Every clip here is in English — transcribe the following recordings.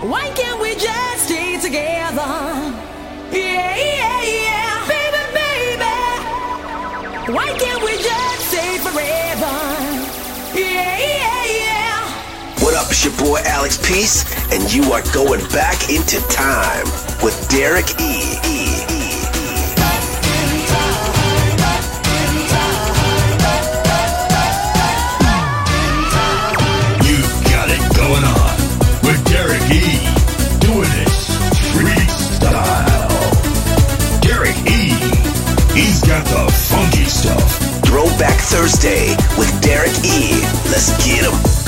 Why can't we just stay together? Yeah, yeah, yeah. Baby, baby. Why can't we just stay forever? Yeah, yeah, yeah. What up, it's your boy Alex Peace, and you are going back into time with Derek E. E. stuff. Throwback Thursday with Derek E. Let's get him.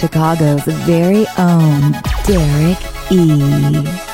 Chicago's very own Derek E.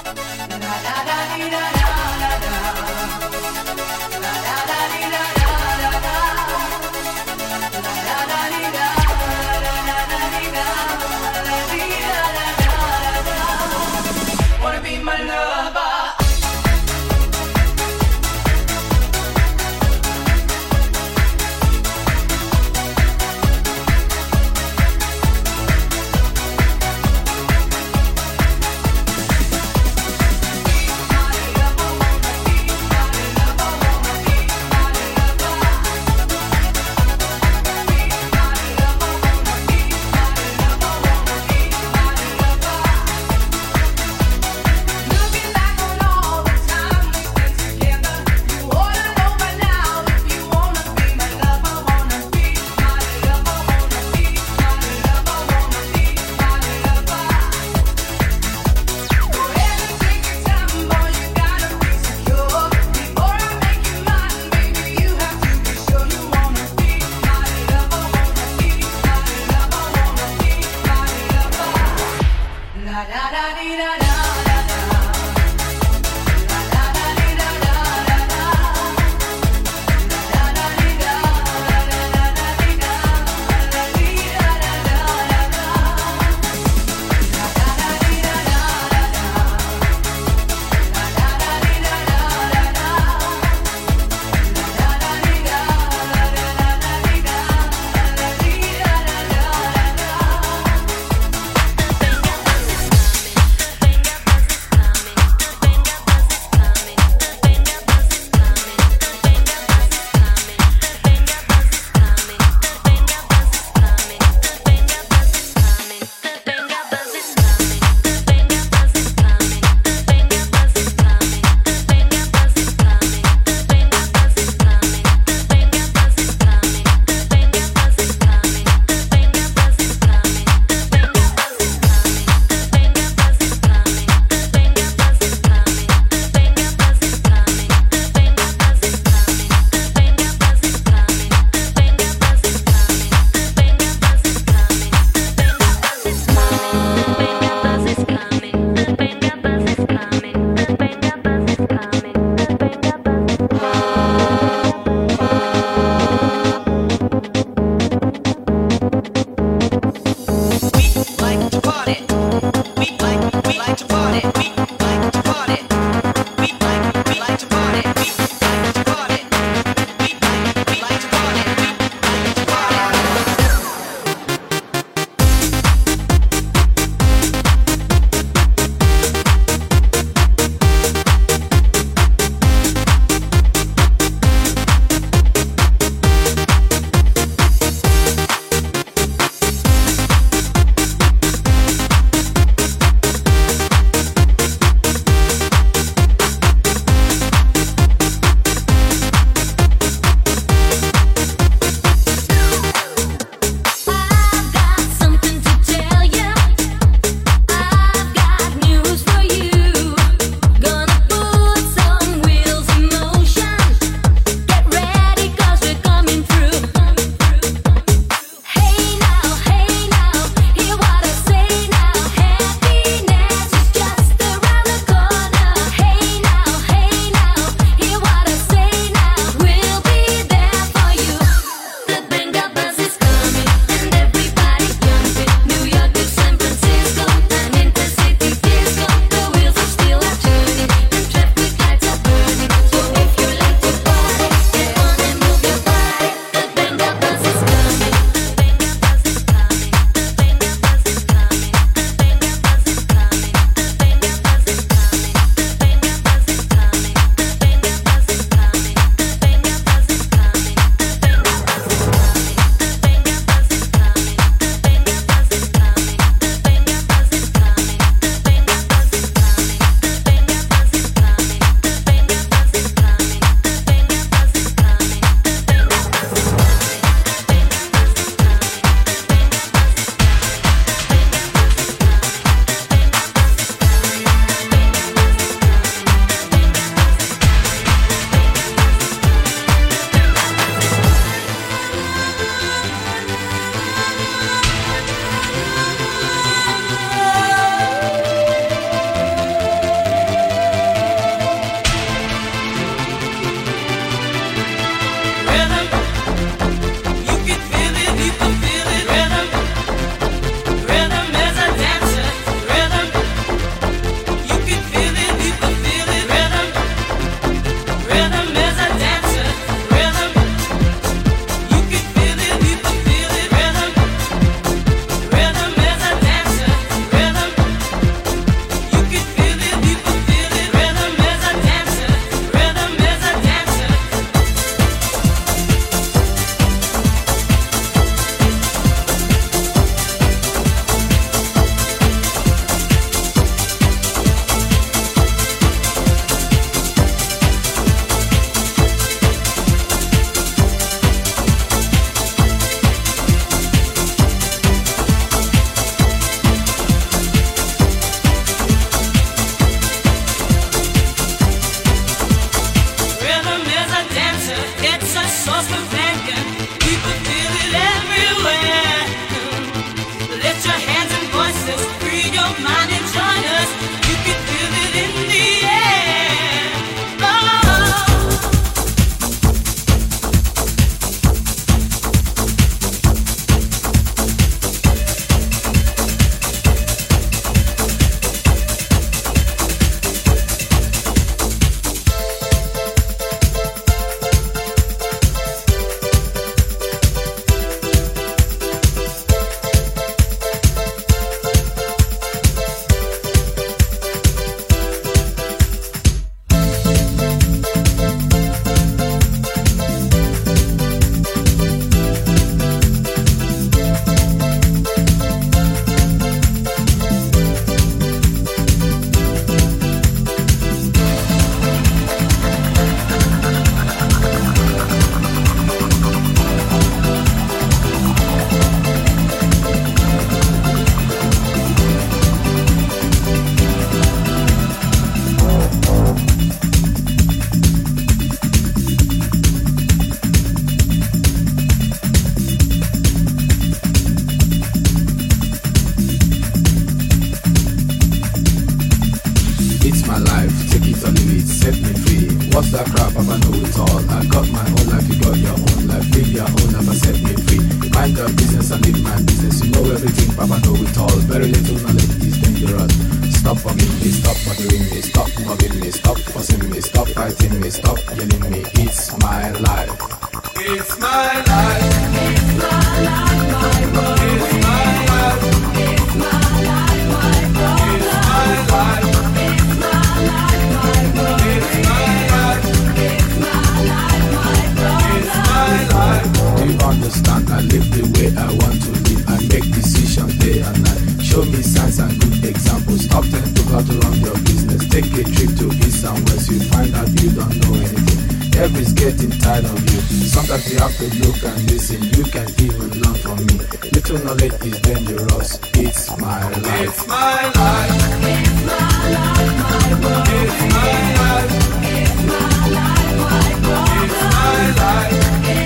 live the way I want to live. I make decisions day and night. Show me signs and good examples. Stop telling how to run your business. Take a trip to east and west. You find out you don't know anything. Everybody's getting tired of you. Sometimes you have to look and listen. You can even learn from me. Little knowledge is dangerous. It's my life. It's my life. It's my life, my world. It's my life. It's my life, my world. It's my life.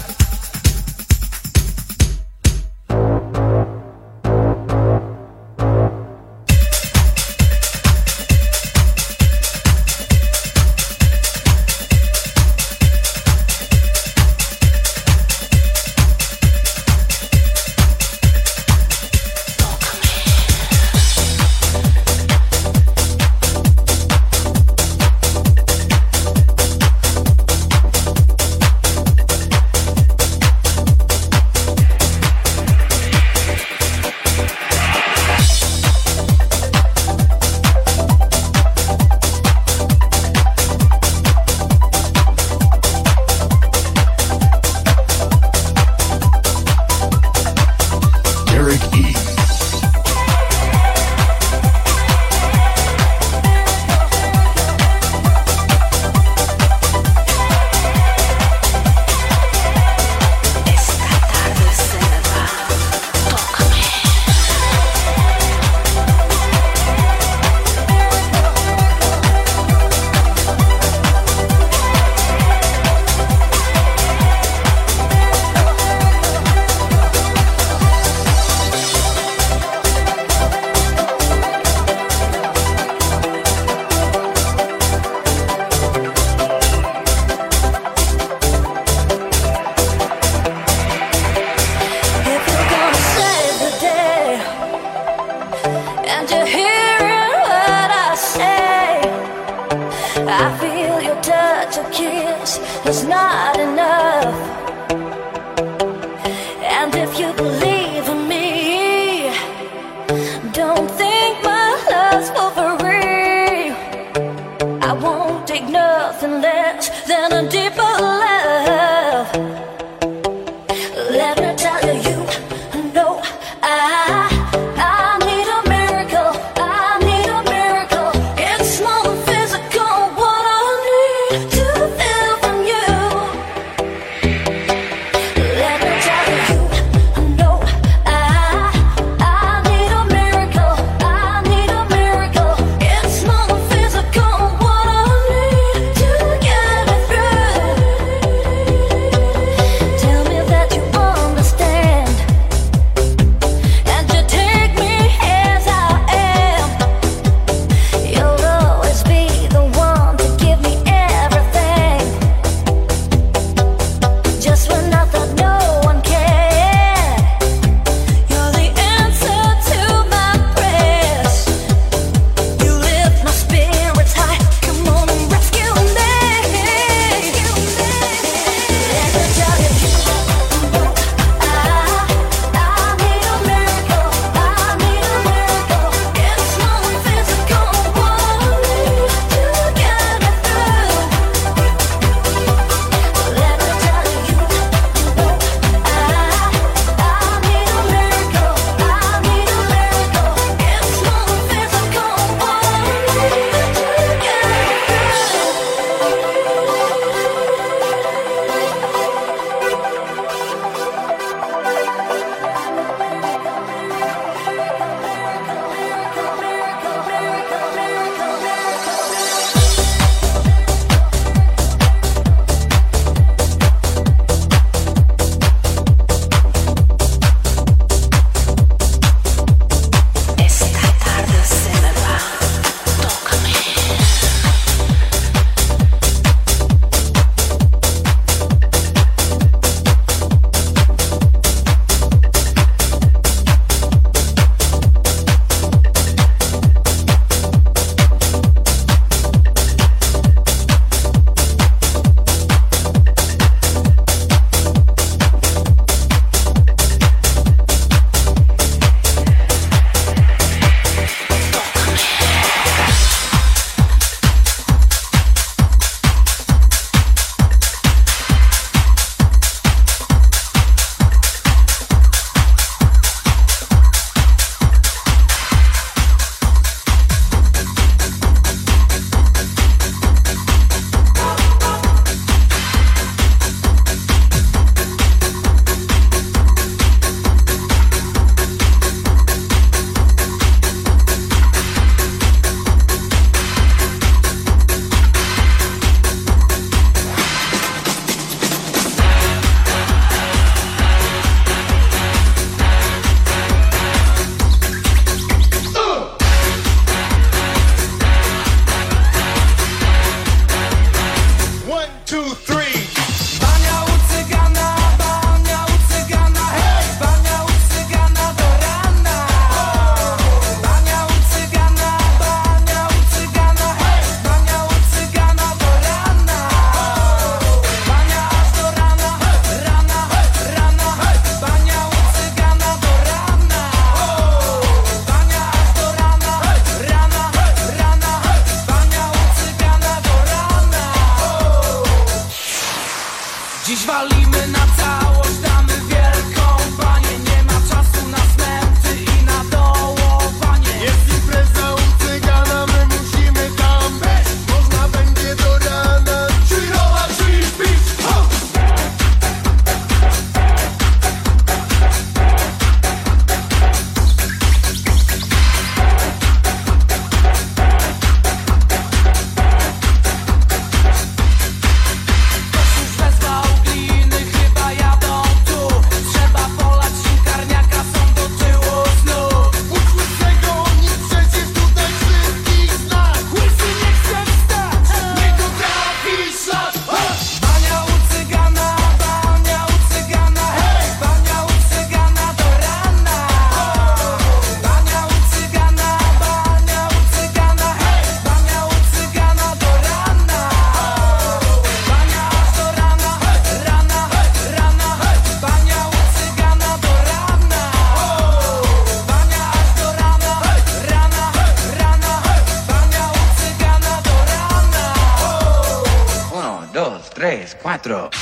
4.